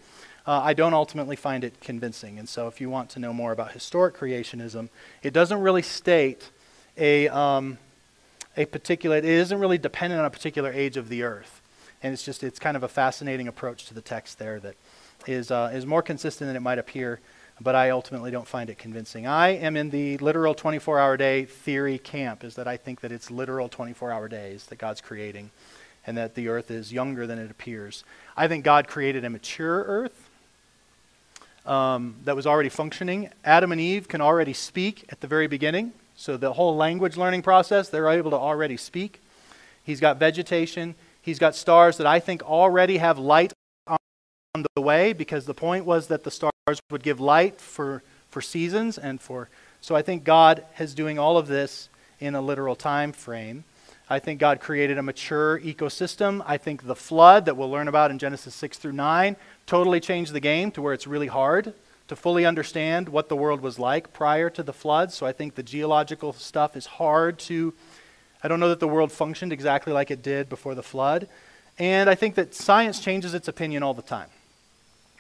Uh, I don't ultimately find it convincing. And so if you want to know more about historic creationism, it doesn't really state a. Um, a particular, it isn't really dependent on a particular age of the earth. And it's just, it's kind of a fascinating approach to the text there that is, uh, is more consistent than it might appear, but I ultimately don't find it convincing. I am in the literal 24 hour day theory camp, is that I think that it's literal 24 hour days that God's creating and that the earth is younger than it appears. I think God created a mature earth um, that was already functioning. Adam and Eve can already speak at the very beginning. So the whole language learning process, they're able to already speak. He's got vegetation. He's got stars that I think already have light on the way because the point was that the stars would give light for, for seasons and for. So I think God is doing all of this in a literal time frame. I think God created a mature ecosystem. I think the flood that we'll learn about in Genesis 6 through 9 totally changed the game to where it's really hard to fully understand what the world was like prior to the flood. So I think the geological stuff is hard to. I don't know that the world functioned exactly like it did before the flood. And I think that science changes its opinion all the time.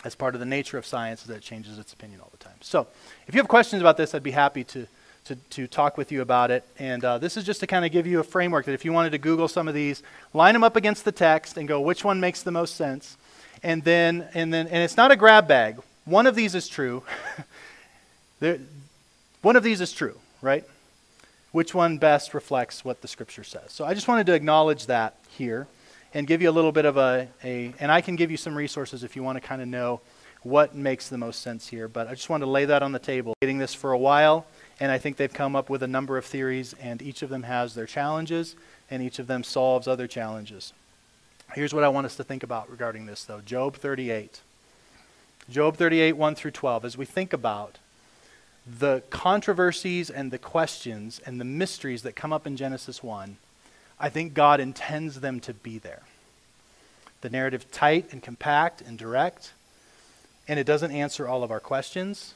As part of the nature of science, is that it changes its opinion all the time. So if you have questions about this, I'd be happy to, to, to talk with you about it. And uh, this is just to kind of give you a framework that if you wanted to Google some of these, line them up against the text and go, which one makes the most sense? And then, and then, and it's not a grab bag. One of these is true. [laughs] there, one of these is true, right? Which one best reflects what the scripture says? So I just wanted to acknowledge that here and give you a little bit of a, a and I can give you some resources if you want to kind of know what makes the most sense here. But I just wanted to lay that on the table. Getting this for a while, and I think they've come up with a number of theories, and each of them has their challenges, and each of them solves other challenges. Here's what I want us to think about regarding this, though Job 38. Job 38, 1 through 12, as we think about the controversies and the questions and the mysteries that come up in Genesis 1, I think God intends them to be there. The narrative tight and compact and direct, and it doesn't answer all of our questions.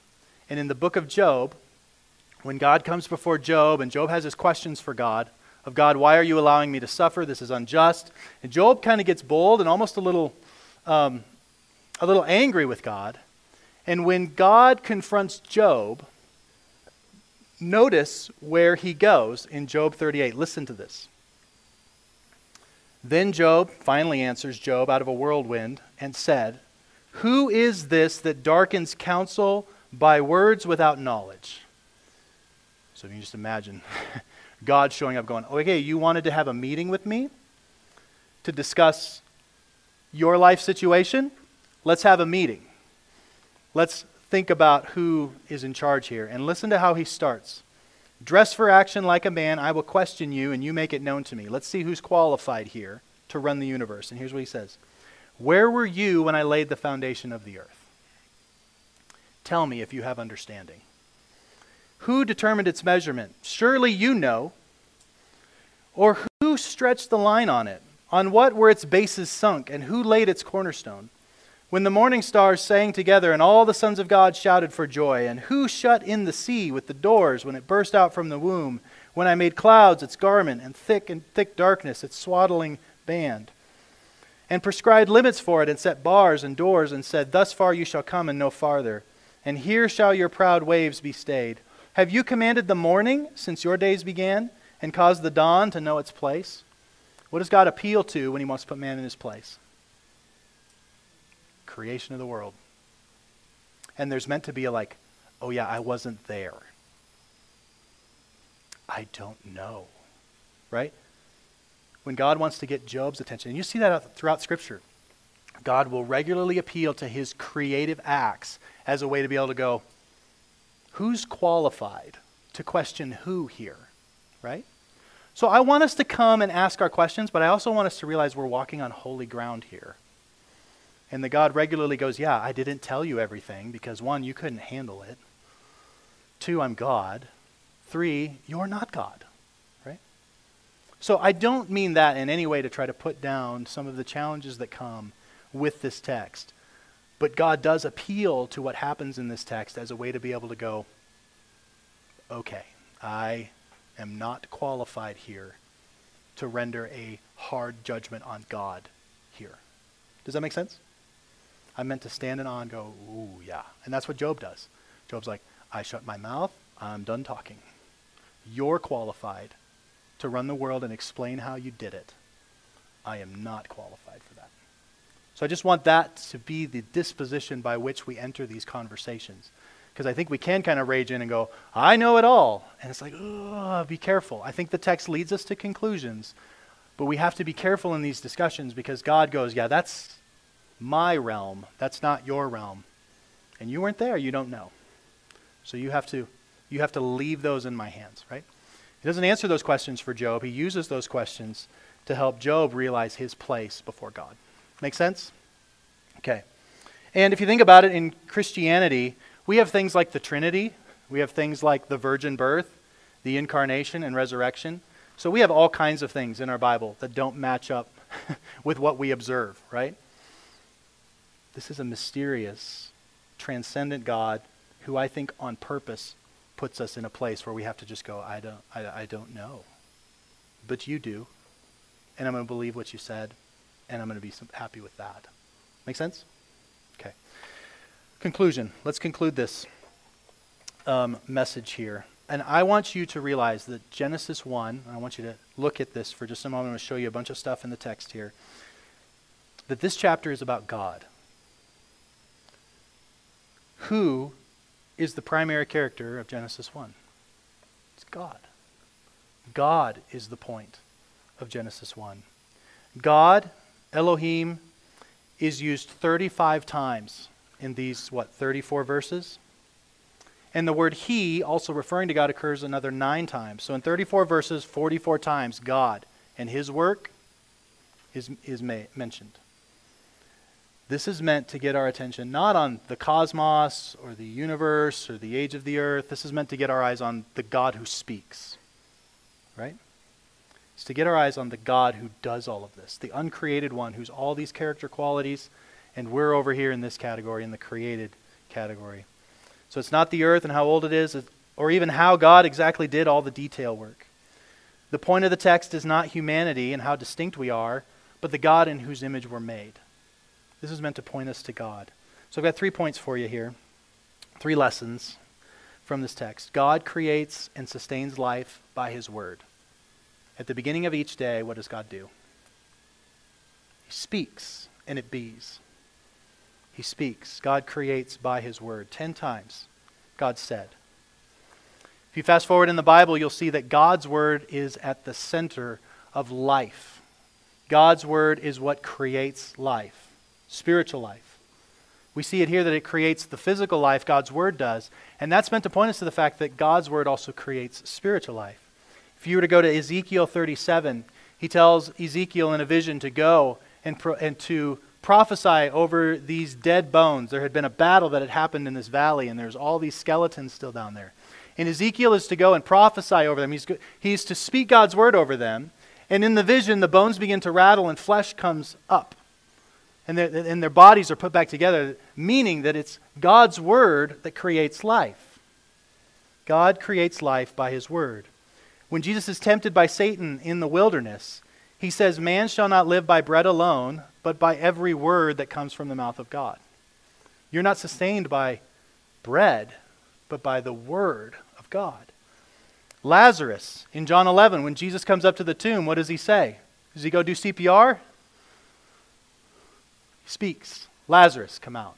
And in the book of Job, when God comes before Job and Job has his questions for God, of God, why are you allowing me to suffer? This is unjust. And Job kind of gets bold and almost a little um, a little angry with God. And when God confronts Job, notice where he goes in Job 38. Listen to this. Then Job finally answers Job out of a whirlwind and said, Who is this that darkens counsel by words without knowledge? So you can just imagine [laughs] God showing up going, Okay, you wanted to have a meeting with me to discuss your life situation? Let's have a meeting. Let's think about who is in charge here. And listen to how he starts. Dress for action like a man. I will question you, and you make it known to me. Let's see who's qualified here to run the universe. And here's what he says Where were you when I laid the foundation of the earth? Tell me if you have understanding. Who determined its measurement? Surely you know. Or who stretched the line on it? On what were its bases sunk? And who laid its cornerstone? When the morning stars sang together, and all the sons of God shouted for joy, and who shut in the sea with the doors when it burst out from the womb? When I made clouds its garment, and thick and thick darkness its swaddling band, and prescribed limits for it, and set bars and doors, and said, Thus far you shall come, and no farther, and here shall your proud waves be stayed. Have you commanded the morning since your days began, and caused the dawn to know its place? What does God appeal to when he wants to put man in his place? Creation of the world. And there's meant to be a like, oh yeah, I wasn't there. I don't know. Right? When God wants to get Job's attention, and you see that throughout Scripture, God will regularly appeal to his creative acts as a way to be able to go, who's qualified to question who here, right? So I want us to come and ask our questions, but I also want us to realize we're walking on holy ground here. And the God regularly goes, Yeah, I didn't tell you everything because one, you couldn't handle it. Two, I'm God. Three, you're not God. Right? So I don't mean that in any way to try to put down some of the challenges that come with this text. But God does appeal to what happens in this text as a way to be able to go, okay, I am not qualified here to render a hard judgment on God here. Does that make sense? I'm meant to stand in awe and go, ooh, yeah. And that's what Job does. Job's like, I shut my mouth, I'm done talking. You're qualified to run the world and explain how you did it. I am not qualified for that. So I just want that to be the disposition by which we enter these conversations. Because I think we can kind of rage in and go, I know it all. And it's like, oh, be careful. I think the text leads us to conclusions, but we have to be careful in these discussions because God goes, yeah, that's my realm. That's not your realm. And you weren't there, you don't know. So you have to you have to leave those in my hands, right? He doesn't answer those questions for Job. He uses those questions to help Job realize his place before God. Make sense? Okay. And if you think about it in Christianity, we have things like the Trinity, we have things like the virgin birth, the incarnation and resurrection. So we have all kinds of things in our Bible that don't match up [laughs] with what we observe, right? This is a mysterious, transcendent God who I think on purpose puts us in a place where we have to just go, I don't, I, I don't know. But you do. And I'm going to believe what you said, and I'm going to be happy with that. Make sense? Okay. Conclusion. Let's conclude this um, message here. And I want you to realize that Genesis 1, I want you to look at this for just a moment. I'm going to show you a bunch of stuff in the text here. That this chapter is about God. Who is the primary character of Genesis 1? It's God. God is the point of Genesis 1. God, Elohim, is used 35 times in these, what, 34 verses? And the word he, also referring to God, occurs another nine times. So in 34 verses, 44 times, God and his work is, is mentioned. This is meant to get our attention not on the cosmos or the universe or the age of the earth. This is meant to get our eyes on the God who speaks. Right? It's to get our eyes on the God who does all of this, the uncreated one who's all these character qualities, and we're over here in this category, in the created category. So it's not the earth and how old it is, or even how God exactly did all the detail work. The point of the text is not humanity and how distinct we are, but the God in whose image we're made. This is meant to point us to God. So I've got three points for you here, three lessons from this text. God creates and sustains life by his word. At the beginning of each day, what does God do? He speaks, and it bees. He speaks. God creates by his word. Ten times, God said. If you fast forward in the Bible, you'll see that God's word is at the center of life. God's word is what creates life spiritual life. We see it here that it creates the physical life God's Word does, and that's meant to point us to the fact that God's Word also creates spiritual life. If you were to go to Ezekiel 37, he tells Ezekiel in a vision to go and, pro- and to prophesy over these dead bones. There had been a battle that had happened in this valley, and there's all these skeletons still down there. And Ezekiel is to go and prophesy over them. He's, he's to speak God's word over them. And in the vision, the bones begin to rattle and flesh comes up and their, and their bodies are put back together, meaning that it's God's word that creates life. God creates life by his word. When Jesus is tempted by Satan in the wilderness, he says, Man shall not live by bread alone, but by every word that comes from the mouth of God. You're not sustained by bread, but by the word of God. Lazarus, in John 11, when Jesus comes up to the tomb, what does he say? Does he go do CPR? Speaks, Lazarus, come out.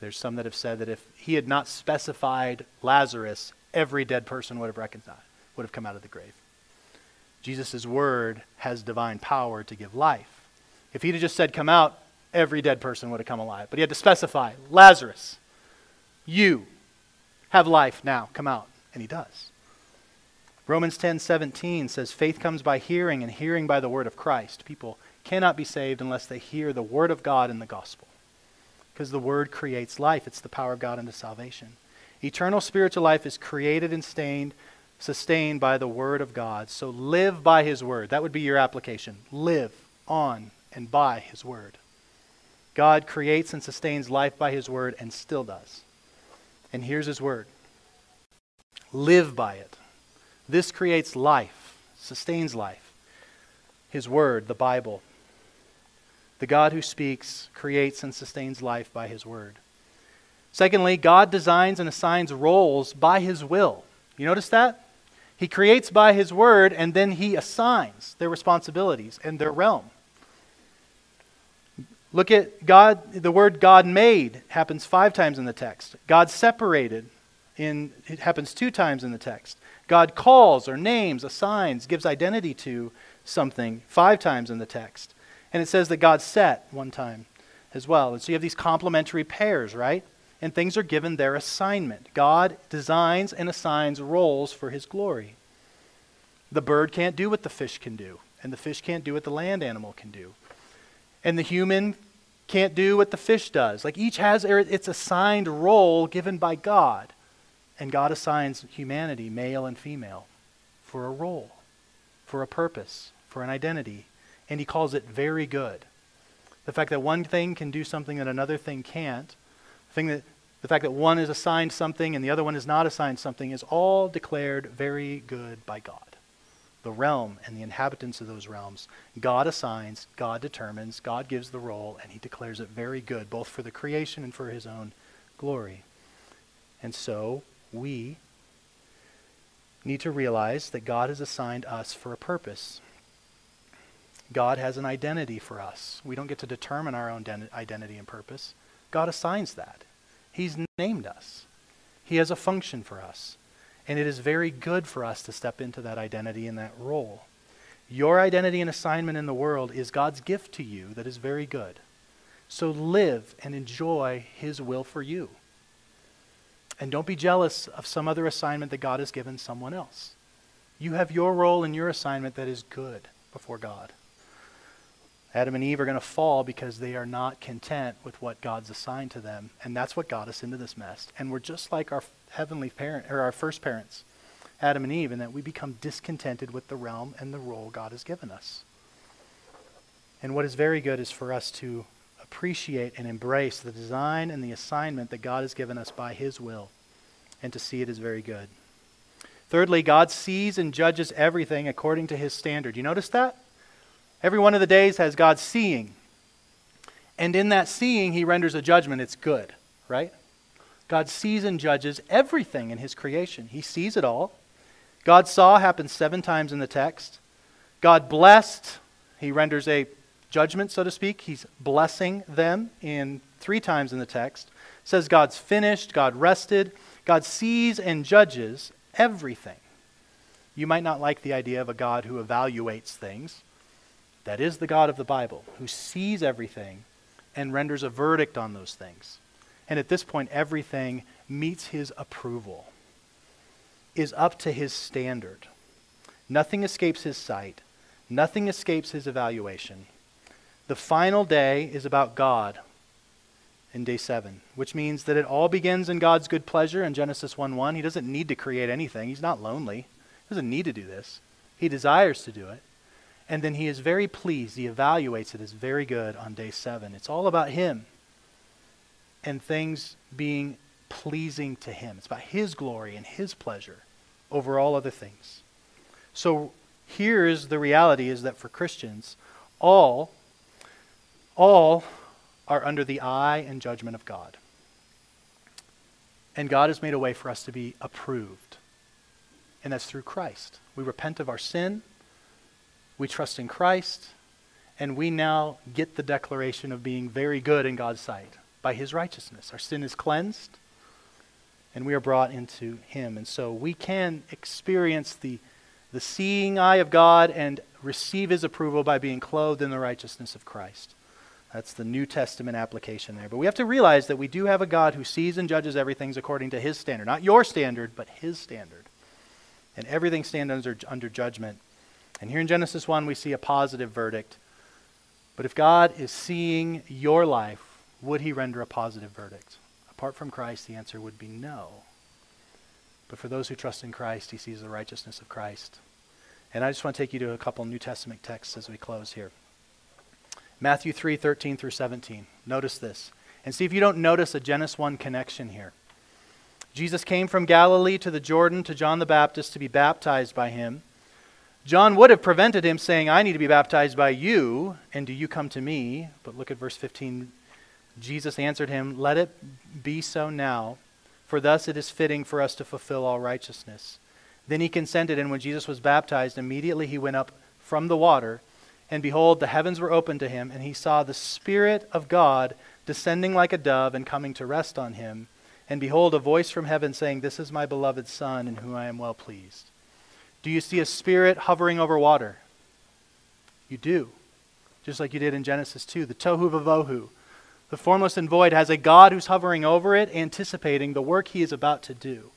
There's some that have said that if he had not specified Lazarus, every dead person would have reconciled, would have come out of the grave. Jesus' word has divine power to give life. If he'd have just said, come out, every dead person would have come alive. But he had to specify, Lazarus, you have life now, come out. And he does. Romans 10 17 says, Faith comes by hearing, and hearing by the word of Christ. People cannot be saved unless they hear the word of God in the gospel. Because the word creates life, it's the power of God unto salvation. Eternal spiritual life is created and stained, sustained by the word of God. So live by his word. That would be your application. Live on and by his word. God creates and sustains life by his word and still does. And here's his word live by it. This creates life, sustains life. His word, the Bible. The God who speaks creates and sustains life by his word. Secondly, God designs and assigns roles by his will. You notice that? He creates by his word and then he assigns their responsibilities and their realm. Look at God, the word God made happens five times in the text. God separated in it happens two times in the text. God calls or names, assigns, gives identity to something five times in the text. And it says that God set one time as well. And so you have these complementary pairs, right? And things are given their assignment. God designs and assigns roles for his glory. The bird can't do what the fish can do, and the fish can't do what the land animal can do. And the human can't do what the fish does. Like each has its assigned role given by God. And God assigns humanity, male and female, for a role, for a purpose, for an identity. And he calls it very good. The fact that one thing can do something that another thing can't, the, thing that, the fact that one is assigned something and the other one is not assigned something, is all declared very good by God. The realm and the inhabitants of those realms, God assigns, God determines, God gives the role, and he declares it very good, both for the creation and for his own glory. And so, we need to realize that God has assigned us for a purpose. God has an identity for us. We don't get to determine our own identity and purpose. God assigns that. He's named us. He has a function for us. And it is very good for us to step into that identity and that role. Your identity and assignment in the world is God's gift to you that is very good. So live and enjoy His will for you. And don't be jealous of some other assignment that God has given someone else. You have your role and your assignment that is good before God. Adam and Eve are going to fall because they are not content with what God's assigned to them. And that's what got us into this mess. And we're just like our heavenly parent or our first parents, Adam and Eve, in that we become discontented with the realm and the role God has given us. And what is very good is for us to appreciate and embrace the design and the assignment that God has given us by His will and to see it as very good. Thirdly, God sees and judges everything according to His standard. You notice that? Every one of the days has God seeing. And in that seeing, He renders a judgment. It's good, right? God sees and judges everything in His creation. He sees it all. God saw happens seven times in the text. God blessed, He renders a judgment, so to speak. He's blessing them in three times in the text. It says God's finished, God rested. God sees and judges everything. You might not like the idea of a God who evaluates things. That is the God of the Bible, who sees everything and renders a verdict on those things. And at this point, everything meets his approval, is up to his standard. Nothing escapes his sight, nothing escapes his evaluation. The final day is about God in day 7, which means that it all begins in God's good pleasure in Genesis 1 1. He doesn't need to create anything, He's not lonely. He doesn't need to do this. He desires to do it. And then He is very pleased. He evaluates it as very good on day 7. It's all about Him and things being pleasing to Him. It's about His glory and His pleasure over all other things. So here is the reality is that for Christians, all all are under the eye and judgment of God. And God has made a way for us to be approved. And that's through Christ. We repent of our sin, we trust in Christ, and we now get the declaration of being very good in God's sight by his righteousness. Our sin is cleansed, and we are brought into him. And so we can experience the, the seeing eye of God and receive his approval by being clothed in the righteousness of Christ. That's the New Testament application there. But we have to realize that we do have a God who sees and judges everything according to his standard. Not your standard, but his standard. And everything stands under, under judgment. And here in Genesis 1, we see a positive verdict. But if God is seeing your life, would he render a positive verdict? Apart from Christ, the answer would be no. But for those who trust in Christ, he sees the righteousness of Christ. And I just want to take you to a couple New Testament texts as we close here. Matthew 3 13 through 17. Notice this. And see if you don't notice a Genesis 1 connection here. Jesus came from Galilee to the Jordan to John the Baptist to be baptized by him. John would have prevented him, saying, I need to be baptized by you, and do you come to me? But look at verse 15. Jesus answered him, Let it be so now, for thus it is fitting for us to fulfill all righteousness. Then he consented, and when Jesus was baptized, immediately he went up from the water, and behold, the heavens were opened to him, and he saw the Spirit of God descending like a dove and coming to rest on him. And behold, a voice from heaven saying, This is my beloved Son, in whom I am well pleased. Do you see a spirit hovering over water? You do. Just like you did in Genesis 2. The tohu vavohu. The formless and void has a God who's hovering over it, anticipating the work he is about to do.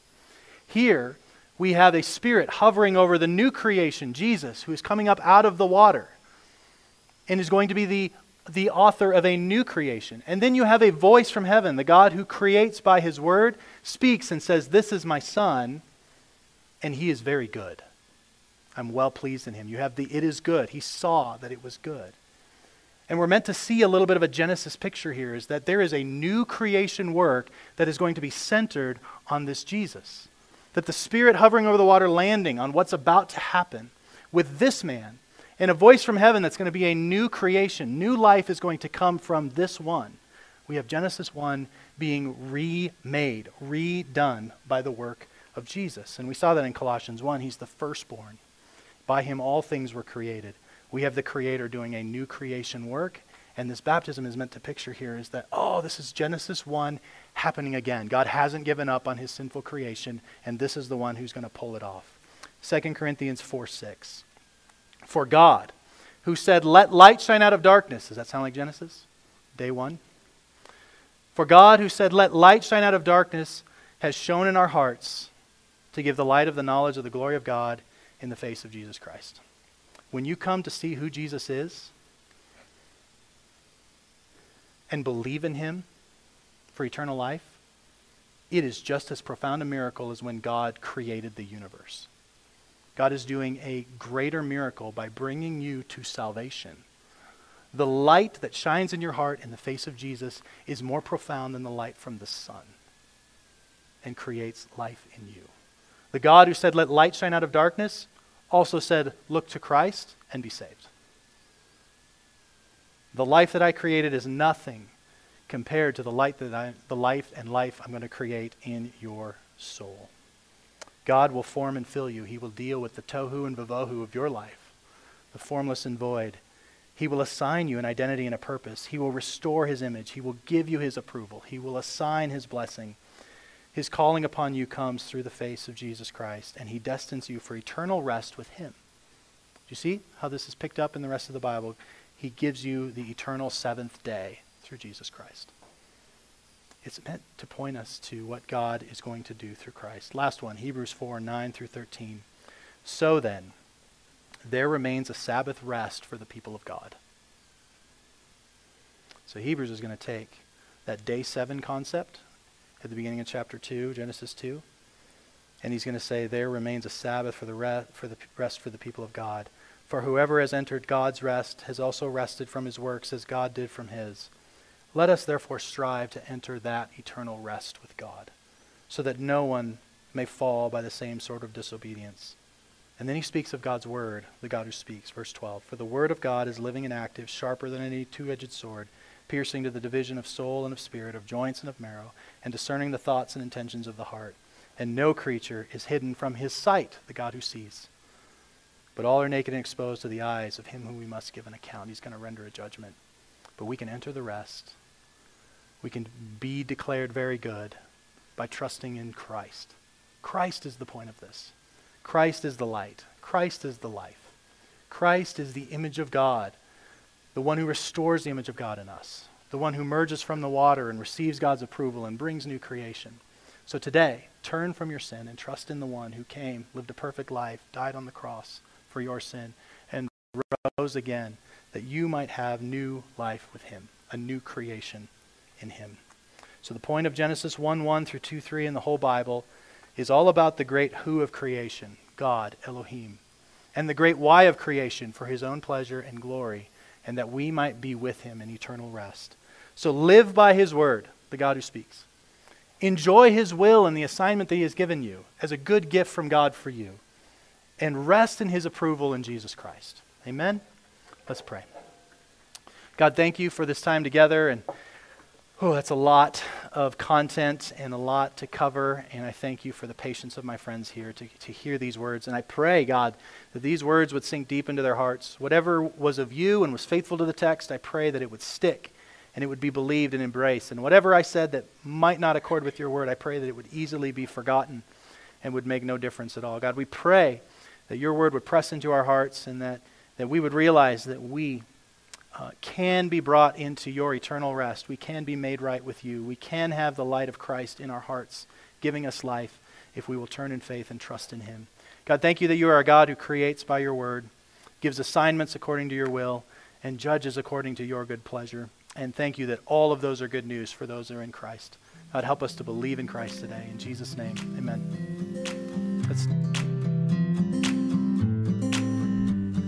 Here, we have a spirit hovering over the new creation, Jesus, who is coming up out of the water and is going to be the, the author of a new creation. And then you have a voice from heaven, the God who creates by his word, speaks and says, This is my son, and he is very good. I'm well pleased in him. You have the it is good. He saw that it was good. And we're meant to see a little bit of a Genesis picture here is that there is a new creation work that is going to be centered on this Jesus. That the Spirit hovering over the water, landing on what's about to happen with this man, and a voice from heaven that's going to be a new creation. New life is going to come from this one. We have Genesis 1 being remade, redone by the work of Jesus. And we saw that in Colossians 1. He's the firstborn. By him, all things were created. We have the Creator doing a new creation work. And this baptism is meant to picture here is that, oh, this is Genesis 1 happening again. God hasn't given up on his sinful creation, and this is the one who's going to pull it off. 2 Corinthians 4 6. For God, who said, Let light shine out of darkness. Does that sound like Genesis? Day 1. For God, who said, Let light shine out of darkness, has shone in our hearts to give the light of the knowledge of the glory of God in the face of Jesus Christ. When you come to see who Jesus is and believe in him for eternal life, it is just as profound a miracle as when God created the universe. God is doing a greater miracle by bringing you to salvation. The light that shines in your heart in the face of Jesus is more profound than the light from the sun and creates life in you. The God who said, Let light shine out of darkness, also said, Look to Christ and be saved. The life that I created is nothing compared to the light that I, the life and life I'm going to create in your soul. God will form and fill you. He will deal with the tohu and vavohu of your life, the formless and void. He will assign you an identity and a purpose. He will restore his image. He will give you his approval. He will assign his blessing. His calling upon you comes through the face of Jesus Christ, and he destines you for eternal rest with him. Do you see how this is picked up in the rest of the Bible? He gives you the eternal seventh day through Jesus Christ. It's meant to point us to what God is going to do through Christ. Last one, Hebrews 4 9 through 13. So then, there remains a Sabbath rest for the people of God. So Hebrews is going to take that day seven concept at the beginning of chapter 2, Genesis 2. And he's going to say, There remains a Sabbath for the, rest, for the rest for the people of God. For whoever has entered God's rest has also rested from his works as God did from his. Let us therefore strive to enter that eternal rest with God, so that no one may fall by the same sort of disobedience. And then he speaks of God's word, the God who speaks. Verse 12 For the word of God is living and active, sharper than any two edged sword piercing to the division of soul and of spirit, of joints and of marrow, and discerning the thoughts and intentions of the heart. And no creature is hidden from his sight, the God who sees. But all are naked and exposed to the eyes of him whom we must give an account. He's going to render a judgment. But we can enter the rest. We can be declared very good by trusting in Christ. Christ is the point of this. Christ is the light. Christ is the life. Christ is the image of God the one who restores the image of God in us, the one who emerges from the water and receives God's approval and brings new creation. So today, turn from your sin and trust in the one who came, lived a perfect life, died on the cross for your sin, and rose again that you might have new life with him, a new creation in him. So the point of Genesis 1 1 through 2 3 in the whole Bible is all about the great who of creation, God, Elohim, and the great why of creation for his own pleasure and glory, and that we might be with him in eternal rest. So live by his word, the God who speaks. Enjoy his will and the assignment that he has given you as a good gift from God for you. And rest in his approval in Jesus Christ. Amen? Let's pray. God, thank you for this time together. And oh, that's a lot of content and a lot to cover. And I thank you for the patience of my friends here to, to hear these words. And I pray, God, that these words would sink deep into their hearts. Whatever was of you and was faithful to the text, I pray that it would stick and it would be believed and embraced. And whatever I said that might not accord with your word, I pray that it would easily be forgotten and would make no difference at all. God, we pray that your word would press into our hearts and that, that we would realize that we uh, can be brought into your eternal rest. We can be made right with you. We can have the light of Christ in our hearts, giving us life if we will turn in faith and trust in him. God, thank you that you are a God who creates by your word, gives assignments according to your will, and judges according to your good pleasure. And thank you that all of those are good news for those that are in Christ. God, help us to believe in Christ today. In Jesus' name, amen. Let's